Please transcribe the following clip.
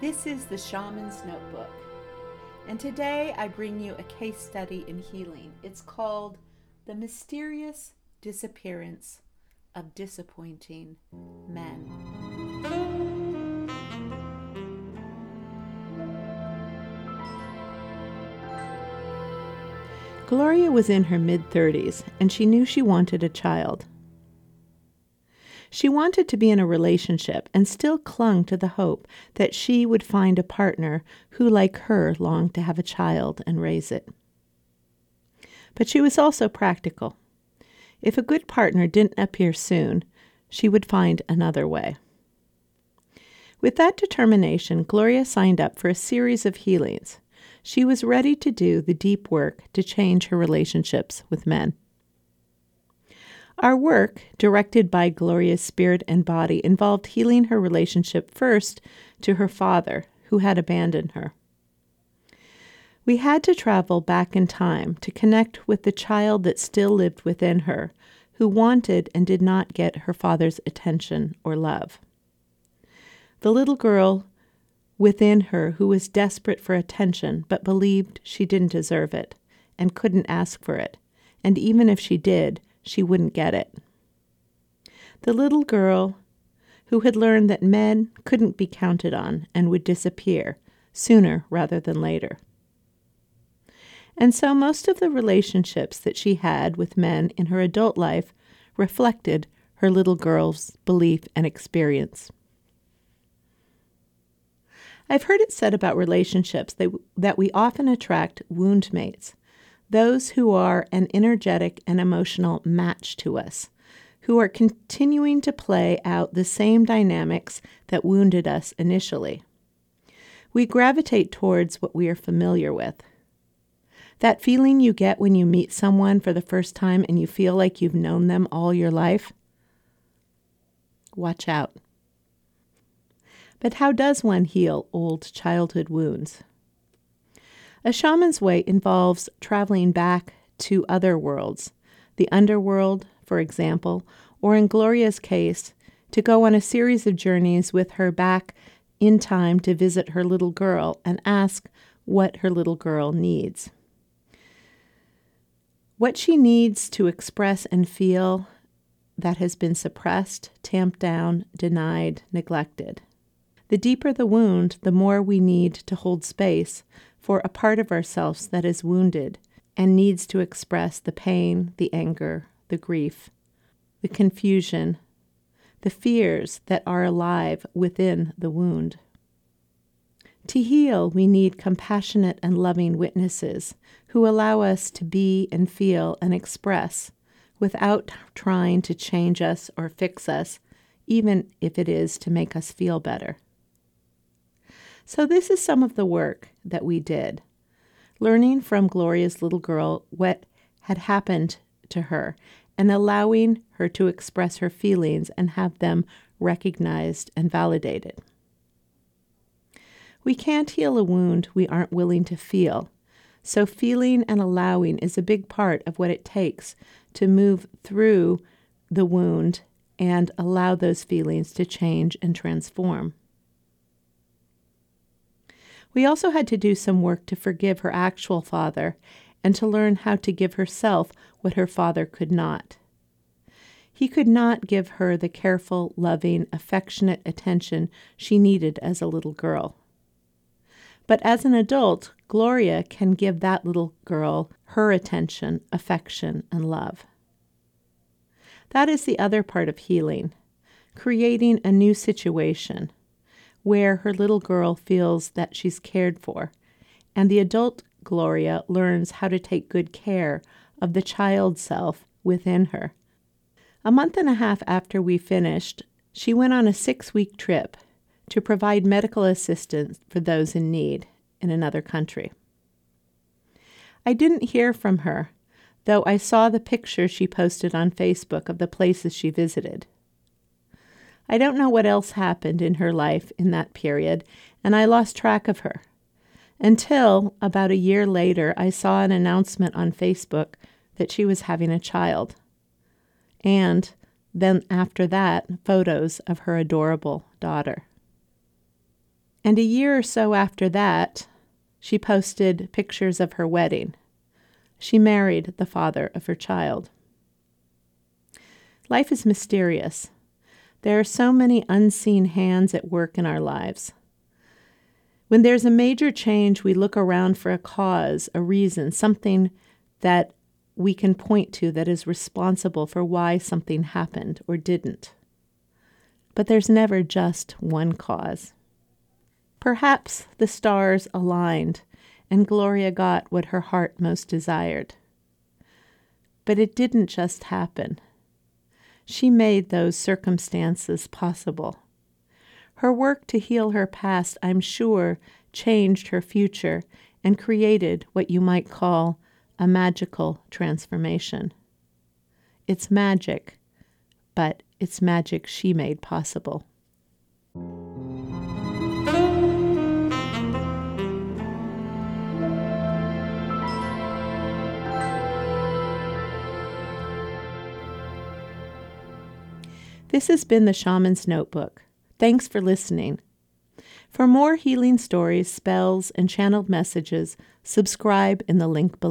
This is the Shaman's Notebook, and today I bring you a case study in healing. It's called The Mysterious Disappearance of Disappointing Men. Gloria was in her mid 30s and she knew she wanted a child. She wanted to be in a relationship and still clung to the hope that she would find a partner who, like her, longed to have a child and raise it. But she was also practical. If a good partner didn't appear soon, she would find another way. With that determination, Gloria signed up for a series of healings. She was ready to do the deep work to change her relationships with men. Our work, directed by Gloria's spirit and body, involved healing her relationship first to her father, who had abandoned her. We had to travel back in time to connect with the child that still lived within her, who wanted and did not get her father's attention or love. The little girl within her who was desperate for attention but believed she didn't deserve it and couldn't ask for it, and even if she did, she wouldn't get it. The little girl who had learned that men couldn't be counted on and would disappear sooner rather than later. And so most of the relationships that she had with men in her adult life reflected her little girl's belief and experience. I've heard it said about relationships that, that we often attract wound mates, those who are an energetic and emotional match to us, who are continuing to play out the same dynamics that wounded us initially. We gravitate towards what we are familiar with. That feeling you get when you meet someone for the first time and you feel like you've known them all your life? Watch out. But how does one heal old childhood wounds? A shaman's way involves traveling back to other worlds, the underworld, for example, or in Gloria's case, to go on a series of journeys with her back in time to visit her little girl and ask what her little girl needs. What she needs to express and feel that has been suppressed, tamped down, denied, neglected. The deeper the wound, the more we need to hold space for a part of ourselves that is wounded and needs to express the pain, the anger, the grief, the confusion, the fears that are alive within the wound. To heal, we need compassionate and loving witnesses who allow us to be and feel and express without trying to change us or fix us, even if it is to make us feel better. So, this is some of the work that we did. Learning from Gloria's little girl what had happened to her and allowing her to express her feelings and have them recognized and validated. We can't heal a wound we aren't willing to feel, so feeling and allowing is a big part of what it takes to move through the wound and allow those feelings to change and transform. We also had to do some work to forgive her actual father and to learn how to give herself what her father could not. He could not give her the careful, loving, affectionate attention she needed as a little girl. But as an adult, Gloria can give that little girl her attention, affection, and love. That is the other part of healing creating a new situation where her little girl feels that she's cared for, and the adult Gloria learns how to take good care of the child self within her. A month and a half after we finished, she went on a six week trip to provide medical assistance for those in need in another country. I didn't hear from her, though I saw the picture she posted on Facebook of the places she visited. I don't know what else happened in her life in that period, and I lost track of her. Until about a year later, I saw an announcement on Facebook that she was having a child. And then after that, photos of her adorable daughter. And a year or so after that, she posted pictures of her wedding. She married the father of her child. Life is mysterious. There are so many unseen hands at work in our lives. When there's a major change, we look around for a cause, a reason, something that we can point to that is responsible for why something happened or didn't. But there's never just one cause. Perhaps the stars aligned and Gloria got what her heart most desired. But it didn't just happen. She made those circumstances possible. Her work to heal her past, I'm sure, changed her future and created what you might call a magical transformation. It's magic, but it's magic she made possible. This has been the Shaman's Notebook. Thanks for listening. For more healing stories, spells, and channeled messages, subscribe in the link below.